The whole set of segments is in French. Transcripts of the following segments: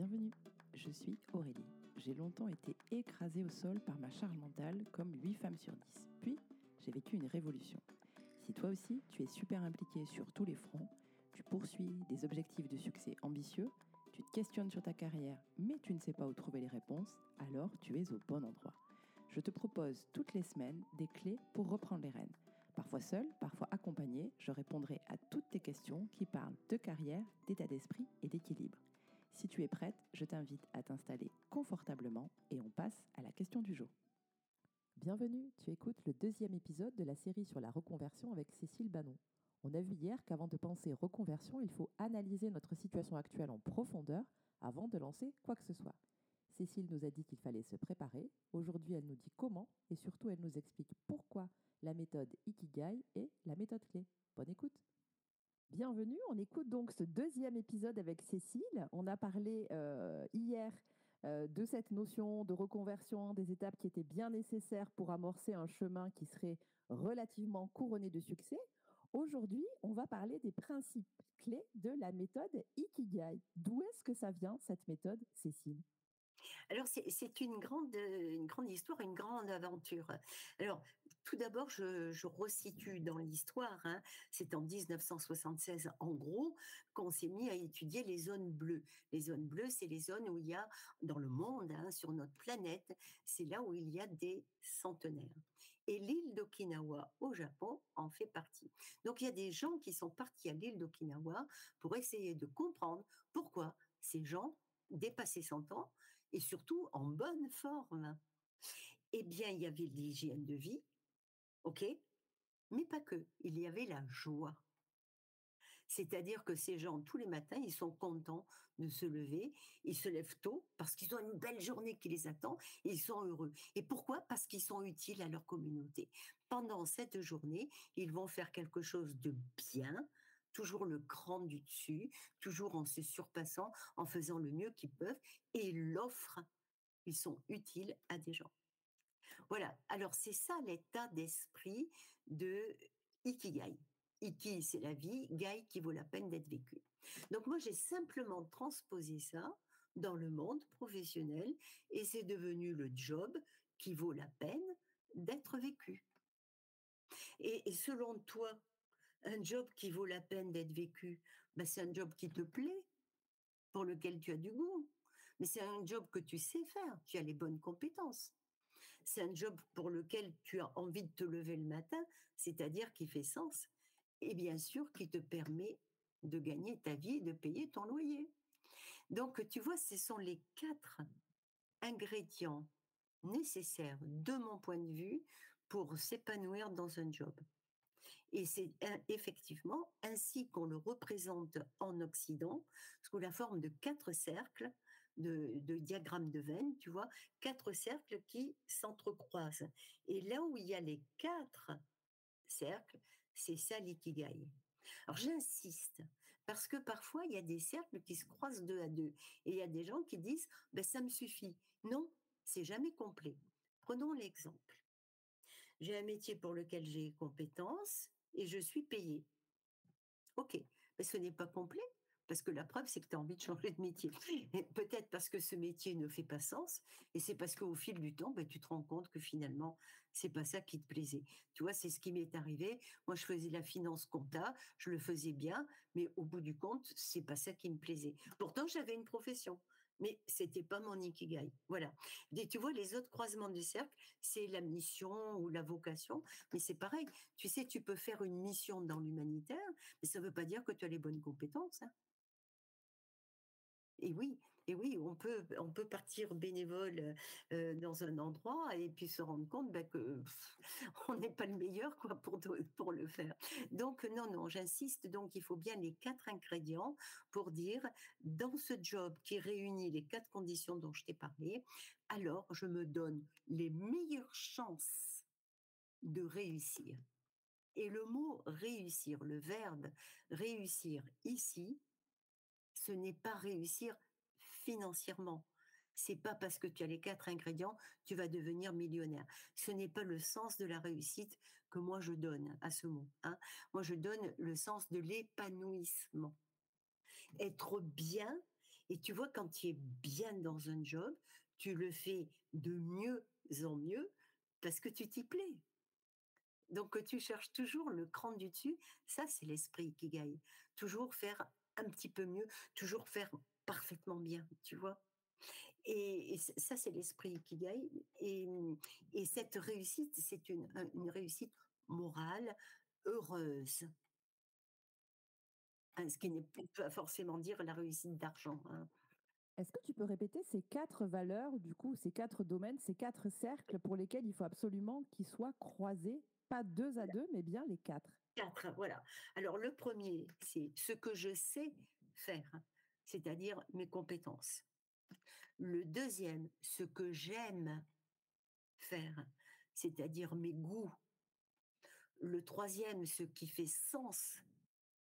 Bienvenue, je suis Aurélie. J'ai longtemps été écrasée au sol par ma charge mentale comme 8 femmes sur 10. Puis, j'ai vécu une révolution. Si toi aussi, tu es super impliqué sur tous les fronts, tu poursuis des objectifs de succès ambitieux, tu te questionnes sur ta carrière, mais tu ne sais pas où trouver les réponses, alors tu es au bon endroit. Je te propose toutes les semaines des clés pour reprendre les rênes. Parfois seul, parfois accompagné, je répondrai à toutes tes questions qui parlent de carrière, d'état d'esprit et d'équilibre. Si tu es prête, je t'invite à t'installer confortablement et on passe à la question du jour. Bienvenue, tu écoutes le deuxième épisode de la série sur la reconversion avec Cécile Bannon. On a vu hier qu'avant de penser reconversion, il faut analyser notre situation actuelle en profondeur avant de lancer quoi que ce soit. Cécile nous a dit qu'il fallait se préparer. Aujourd'hui, elle nous dit comment et surtout, elle nous explique pourquoi la méthode Ikigai est la méthode clé. Bonne écoute. Bienvenue, on écoute donc ce deuxième épisode avec Cécile. On a parlé euh, hier euh, de cette notion de reconversion, des étapes qui étaient bien nécessaires pour amorcer un chemin qui serait relativement couronné de succès. Aujourd'hui, on va parler des principes clés de la méthode Ikigai. D'où est-ce que ça vient, cette méthode, Cécile? Alors c'est une grande, une grande histoire, une grande aventure. Alors tout d'abord, je, resitue dans l'histoire. Hein, c'est en 1976, en gros, qu'on s'est mis à étudier les zones bleues. Les zones bleues, c'est les zones où il y a dans le monde, hein, sur notre planète, c'est là où il y a des centenaires. Et l'île d'Okinawa au Japon en fait partie. Donc il y a des gens qui sont partis à l'île d'Okinawa pour essayer de comprendre pourquoi ces gens dépassaient 100 ans et surtout en bonne forme. Eh bien, il y avait l'hygiène de vie, ok, mais pas que. Il y avait la joie. C'est-à-dire que ces gens, tous les matins, ils sont contents de se lever, ils se lèvent tôt parce qu'ils ont une belle journée qui les attend ils sont heureux. Et pourquoi? Parce qu'ils sont utiles à leur communauté. Pendant cette journée, ils vont faire quelque chose de bien, toujours le cran du dessus, toujours en se surpassant, en faisant le mieux qu'ils peuvent, et l'offre, ils sont utiles à des gens. Voilà, alors c'est ça l'état d'esprit de Ikigai. Iki, c'est la vie, Gai qui vaut la peine d'être vécu. Donc moi, j'ai simplement transposé ça dans le monde professionnel et c'est devenu le job qui vaut la peine d'être vécu. Et, et selon toi, un job qui vaut la peine d'être vécu, ben c'est un job qui te plaît, pour lequel tu as du goût. Mais c'est un job que tu sais faire, tu as les bonnes compétences. C'est un job pour lequel tu as envie de te lever le matin, c'est-à-dire qui fait sens, et bien sûr qui te permet de gagner ta vie et de payer ton loyer. Donc, tu vois, ce sont les quatre ingrédients nécessaires, de mon point de vue, pour s'épanouir dans un job. Et c'est effectivement ainsi qu'on le représente en Occident, sous la forme de quatre cercles, de, de diagrammes de veine, tu vois, quatre cercles qui s'entrecroisent. Et là où il y a les quatre cercles, c'est ça l'ikigai. Alors j'insiste, parce que parfois il y a des cercles qui se croisent deux à deux, et il y a des gens qui disent, ben ça me suffit. Non, c'est jamais complet. Prenons l'exemple. J'ai un métier pour lequel j'ai compétences et je suis payé. Ok, mais ce n'est pas complet parce que la preuve, c'est que tu as envie de changer de métier. Peut-être parce que ce métier ne fait pas sens, et c'est parce qu'au fil du temps, ben, tu te rends compte que finalement, c'est pas ça qui te plaisait. Tu vois, c'est ce qui m'est arrivé. Moi, je faisais la finance compta, je le faisais bien, mais au bout du compte, c'est pas ça qui me plaisait. Pourtant, j'avais une profession mais c'était pas mon ikigai. Voilà. Et tu vois, les autres croisements du cercle, c'est la mission ou la vocation, mais c'est pareil. Tu sais, tu peux faire une mission dans l'humanitaire, mais ça veut pas dire que tu as les bonnes compétences. Hein. Et oui, et oui, on peut, on peut partir bénévole dans un endroit et puis se rendre compte ben, que on n'est pas le meilleur quoi pour pour le faire. Donc non, non, j'insiste. Donc il faut bien les quatre ingrédients pour dire dans ce job qui réunit les quatre conditions dont je t'ai parlé, alors je me donne les meilleures chances de réussir. Et le mot réussir, le verbe réussir ici, ce n'est pas réussir financièrement. C'est pas parce que tu as les quatre ingrédients, tu vas devenir millionnaire. Ce n'est pas le sens de la réussite que moi je donne à ce mot. Hein. Moi, je donne le sens de l'épanouissement. Être bien Et tu vois, quand tu es bien dans un job, tu le fais de mieux en mieux parce que tu t'y plais. Donc, tu cherches toujours le cran du dessus. Ça, c'est l'esprit qui gagne. Toujours faire un petit peu mieux, toujours faire parfaitement bien, tu vois? Et, ça, c'est l'esprit qui gagne. Et, cette réussite, c'est une, réussite morale, heureuse. Hein, ce qui ne peut pas forcément dire la réussite d'argent. Hein. Est-ce que tu peux répéter ces quatre valeurs, du coup, ces quatre domaines, ces quatre cercles pour lesquels il faut absolument qu'ils soient croisés, pas deux à deux, mais bien les quatre Voilà. Alors le premier, c'est ce que je sais faire, c'est-à-dire mes compétences. Le deuxième, ce que j'aime faire, c'est-à-dire mes goûts. Le troisième, ce qui fait sens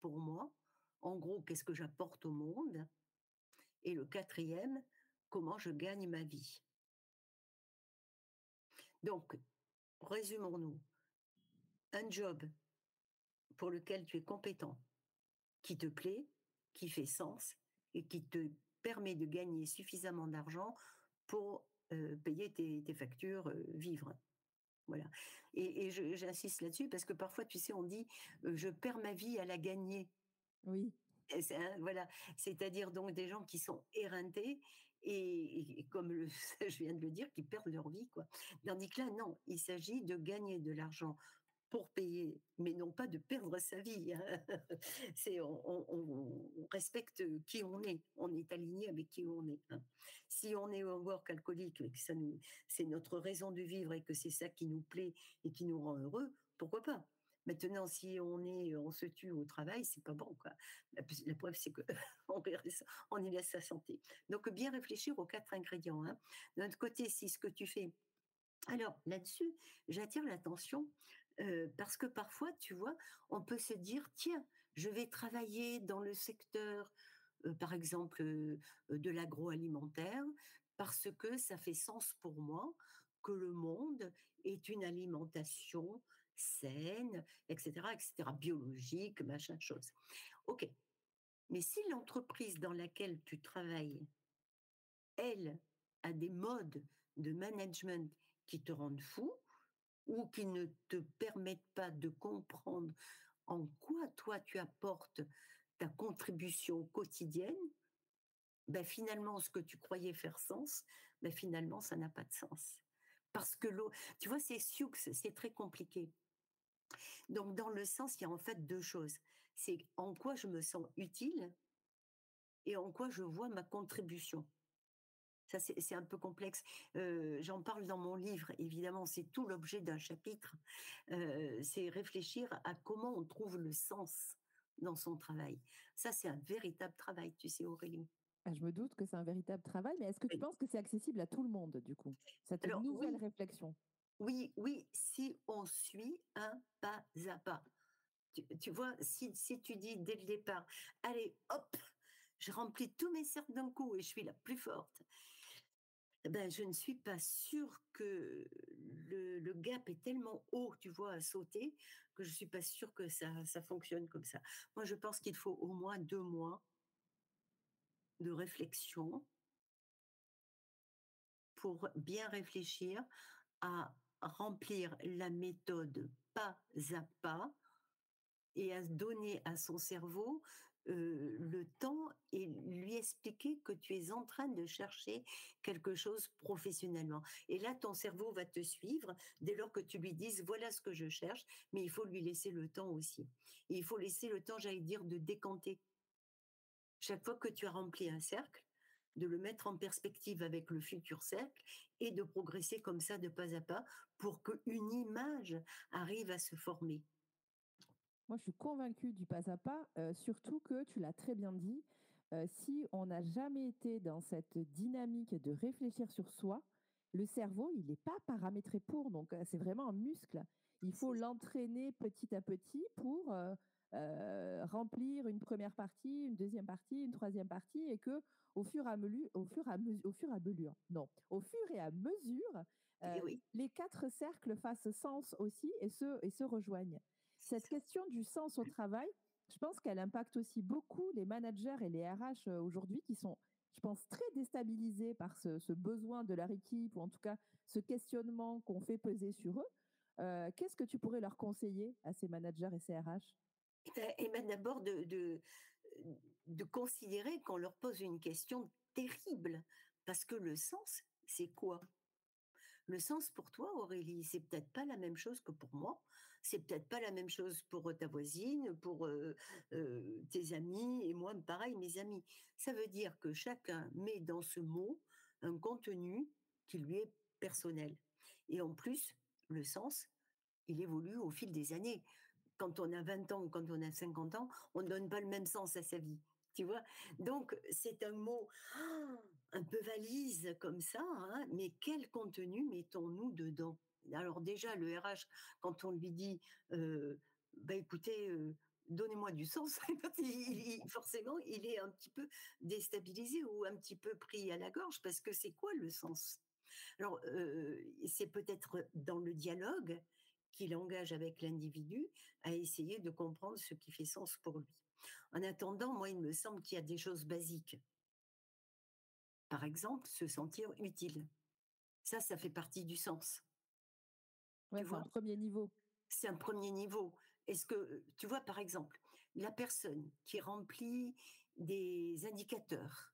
pour moi. En gros, qu'est-ce que j'apporte au monde et le quatrième, comment je gagne ma vie. Donc, résumons-nous. Un job pour lequel tu es compétent, qui te plaît, qui fait sens et qui te permet de gagner suffisamment d'argent pour euh, payer tes, factures, euh, vivre. Voilà. Et, j'insiste là-dessus parce que parfois, tu sais, on dit euh, je perds ma vie à la gagner. Oui voilà, c'est-à-dire donc des gens qui sont éreintés et, comme je viens de le dire, qui perdent leur vie, quoi. Tandis que là, non, il s'agit de gagner de l'argent pour payer, mais non pas de perdre sa vie. Hein. C'est on, respecte qui on est, on est aligné avec qui on est. Hein. Si on est un work alcoolique et que ça nous, c'est notre raison de vivre et que c'est ça qui nous plaît et qui nous rend heureux, pourquoi pas? Maintenant, si on est, on se tue au travail, c'est pas bon, quoi. La, preuve, c'est que on, y laisse sa santé. Donc, bien réfléchir aux quatre ingrédients. Hein. D'un côté, si ce que tu fais. Alors, là-dessus, j'attire l'attention parce que parfois, tu vois, on peut se dire, tiens, je vais travailler dans le secteur, par exemple, de l'agroalimentaire, parce que ça fait sens pour moi que le monde est une alimentation saine, etc., etc., biologique, machin chose. Ok. Mais si l'entreprise dans laquelle tu travailles, elle, a des modes de management qui te rendent fou ou qui ne te permettent pas de comprendre en quoi toi tu apportes ta contribution quotidienne, ben finalement ce que tu croyais faire sens, ben finalement ça n'a pas de sens. Parce que l'eau, tu vois, c'est sioux, c'est très compliqué. Donc, dans le sens, il y a en fait deux choses. C'est en quoi je me sens utile et en quoi je vois ma contribution. Ça, c'est un peu complexe. Euh, j'en parle dans mon livre, évidemment, c'est tout l'objet d'un chapitre. Euh, c'est réfléchir à comment on trouve le sens dans son travail. Ça, c'est un véritable travail, tu sais, Aurélie. Ah, je me doute que c'est un véritable travail, mais est-ce que tu penses que c'est accessible à tout le monde, du coup, cette nouvelle réflexion? Oui, oui, si on suit un pas à pas. Tu, vois, si, tu dis dès le départ, allez, hop, je remplis tous mes cercles d'un coup et je suis la plus forte, ben, je ne suis pas sûre que le, gap est tellement haut, tu vois, à sauter, que je ne suis pas sûre que ça, ça fonctionne comme ça. Moi, je pense qu'il faut au moins deux mois de réflexion pour bien réfléchir à remplir la méthode pas à pas et à donner à son cerveau euh, le temps et lui expliquer que tu es en train de chercher quelque chose professionnellement. Et là, ton cerveau va te suivre dès lors que tu lui dises voilà ce que je cherche, mais il faut lui laisser le temps aussi. Il faut laisser le temps, j'allais dire, de décanter. Chaque fois que tu as rempli un cercle, de le mettre en perspective avec le futur cercle et de progresser comme ça de pas à pas pour qu'une image arrive à se former. Moi, je suis convaincue du pas à pas, euh, surtout que tu l'as très bien dit, euh, si on n'a jamais été dans cette dynamique de réfléchir sur soi, le cerveau, il n'est pas paramétré pour, donc euh, c'est vraiment un muscle. Il faut l'entraîner petit à petit pour remplir une première partie, une deuxième partie, une troisième partie, et que au fur et à mesure, au fur et à mesure, au fur et à mesure, non, au fur et à mesure, eh les quatre cercles fassent sens aussi et se, et se rejoignent. Cette question du sens au travail, je pense qu'elle impacte aussi beaucoup les managers et les RH aujourd'hui qui sont, je pense, très déstabilisés par ce, besoin de leur équipe ou en tout cas ce questionnement qu'on fait peser sur eux. Euh, Qu'est-ce que tu pourrais leur conseiller à ces managers et ces RH bien, eh ben, d'abord de, de, de considérer qu'on leur pose une question terrible parce que le sens, c'est quoi? Le sens pour toi, Aurélie, c'est peut-être pas la même chose que pour moi. C'est peut-être pas la même chose pour ta voisine, pour tes amis et moi, pareil, mes amis. Ça veut dire que chacun met dans ce mot un contenu qui lui est personnel. Et en plus, le sens, il évolue au fil des années. Quand on a 20 ans ou quand on a 50 ans, on ne donne pas le même sens à sa vie. Tu vois? Donc, c'est un mot un peu valise comme ça, hein, mais quel contenu mettons-nous dedans? Alors déjà, le RH, quand on lui dit, bah écoutez, donnez-moi du sens, forcément, il est un petit peu déstabilisé ou un petit peu pris à la gorge parce que c'est quoi le sens? Alors, c'est peut-être dans le dialogue qu'il engage avec l'individu à essayer de comprendre ce qui fait sens pour lui. En attendant, moi, il me semble qu'il y a des choses basiques par exemple, se sentir utile. Ça, ça fait partie du sens. Ouais, c'est un premier niveau. C'est un premier niveau. Est-ce que, tu vois, par exemple, la personne qui remplit des indicateurs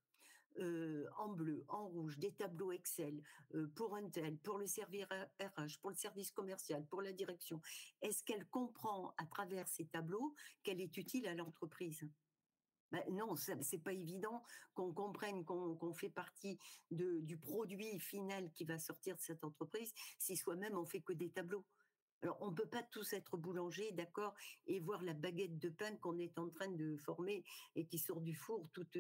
euh, en bleu, en rouge, des tableaux Excel euh, pour un tel, pour le service RH, pour le service commercial, pour la direction, est-ce qu'elle comprend à travers ces tableaux qu'elle est utile à l'entreprise? Ben non, c'est pas évident qu'on comprenne qu'on fait partie de, du produit final qui va sortir de cette entreprise si soi-même on fait que des tableaux. Alors, on ne peut pas tous être boulanger, d'accord, et voir la baguette de pain qu'on est en train de former et qui sort du four, toute,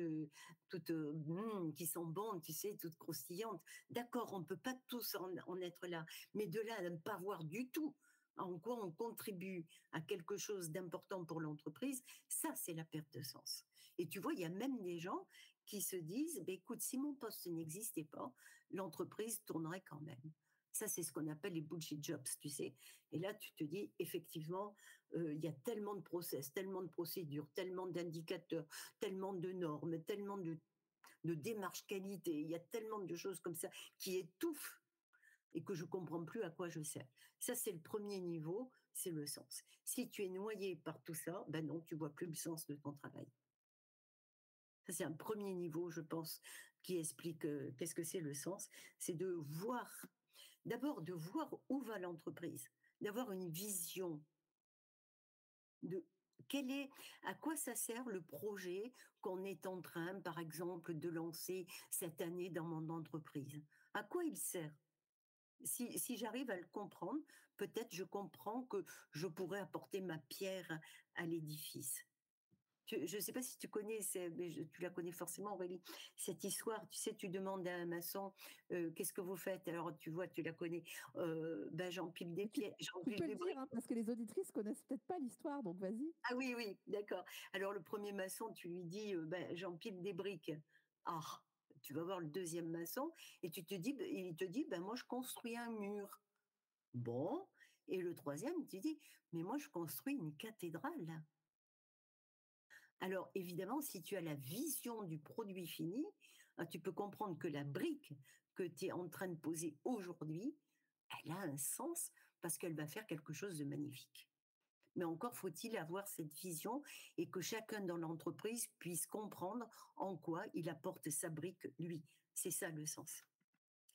toute, mmh, qui sent bonne, tu sais, toute croustillante. D'accord, on ne peut pas tous en, être là, mais de là à ne pas voir du tout en quoi on contribue à quelque chose d'important pour l'entreprise, ça, c'est la perte de sens. Et tu vois, il y a même des gens qui se disent, bah, écoute, si mon poste n'existait pas, l'entreprise tournerait quand même. Ça, c'est ce qu'on appelle les bullshit jobs, tu sais. Et là, tu te dis, effectivement, euh, il y a tellement de process, tellement de procédures, tellement d'indicateurs, tellement de normes, tellement de, démarches qualité, il y a tellement de choses comme ça qui étouffent et que je comprends plus à quoi je sers. Ça, c'est le premier niveau, c'est le sens. Si tu es noyé par tout ça, ben non, tu vois plus le sens de ton travail c'est un premier niveau, je pense, qui explique qu'est-ce que c'est le sens. C'est de voir, d'abord de voir où va l'entreprise, d'avoir une vision de quel est, à quoi ça sert le projet qu'on est en train, par exemple, de lancer cette année dans mon entreprise. À quoi il sert? Si, si j'arrive à le comprendre, peut-être je comprends que je pourrais apporter ma pierre à l'édifice je ne sais pas si tu connais, mais tu la connais forcément, Aurélie, cette histoire. Tu sais, tu demandes à un maçon, euh, qu'est-ce que vous faites? Alors, tu vois, tu la connais. Euh, ben, j'empile des pieds. Tu peux le dire, hein, parce que les auditrices connaissent peut-être pas l'histoire, donc vas-y. Ah oui, oui, d'accord. Alors, le premier maçon, tu lui dis, euh, ben, j'empile des briques. Ah, tu vas voir le deuxième maçon et tu te dis, il te dit, ben, moi, je construis un mur. Bon. Et le troisième, tu te dis, mais moi, je construis une cathédrale. Alors évidemment, si tu as la vision du produit fini, hein, tu peux comprendre que la brique que tu es en train de poser aujourd'hui, elle a un sens parce qu'elle va faire quelque chose de magnifique. Mais encore faut-il avoir cette vision et que chacun dans l'entreprise puisse comprendre en quoi il apporte sa brique lui. C'est ça le sens.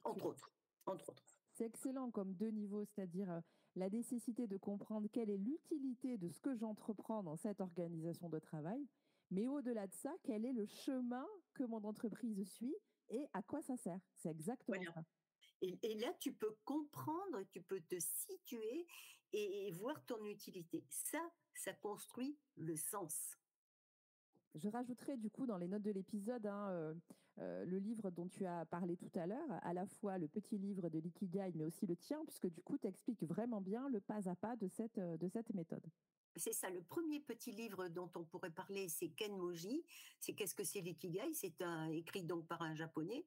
Entre autres. Entre autres. C'est excellent comme deux niveaux, c'est-à-dire euh, la nécessité de comprendre quelle est l'utilité de ce que j'entreprends dans cette organisation de travail, mais au-delà de ça, quel est le chemin que mon entreprise suit et à quoi ça sert C'est exactement ça. Et, là, tu peux comprendre, tu peux te situer et, voir ton utilité. Ça, ça construit le sens. Je rajouterai du coup dans les notes de l'épisode hein, euh, euh, le livre dont tu as parlé tout à l'heure, à la fois le petit livre de l'Ikigai, mais aussi le tien, puisque du coup, tu expliques vraiment bien le pas à pas de cette, euh, de cette méthode. C'est ça, le premier petit livre dont on pourrait parler, c'est Kenmoji. C'est Qu'est-ce que c'est l'ikigai? C'est un, écrit donc par un japonais.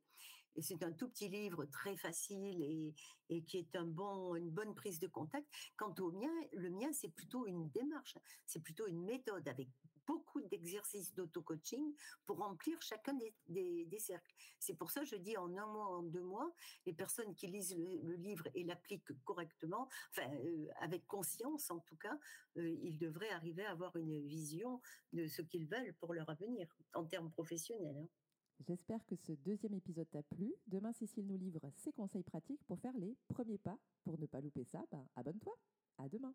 Et c'est un tout petit livre très facile et, et, qui est un bon, une bonne prise de contact. Quant au mien, le mien, c'est plutôt une démarche, c'est plutôt une méthode avec beaucoup d'exercices d'auto-coaching pour remplir chacun des, cercles. C'est pour ça que je dis en un mois, en deux mois, les personnes qui lisent le, livre et l'appliquent correctement, enfin euh, avec conscience en tout cas, euh, ils devraient arriver à avoir une vision de ce qu'ils veulent pour leur avenir en termes professionnels. Hein. J'espère que ce deuxième épisode t'a plu. Demain, Cécile nous livre ses conseils pratiques pour faire les premiers pas. Pour ne pas louper ça, bah, abonne-toi. À demain.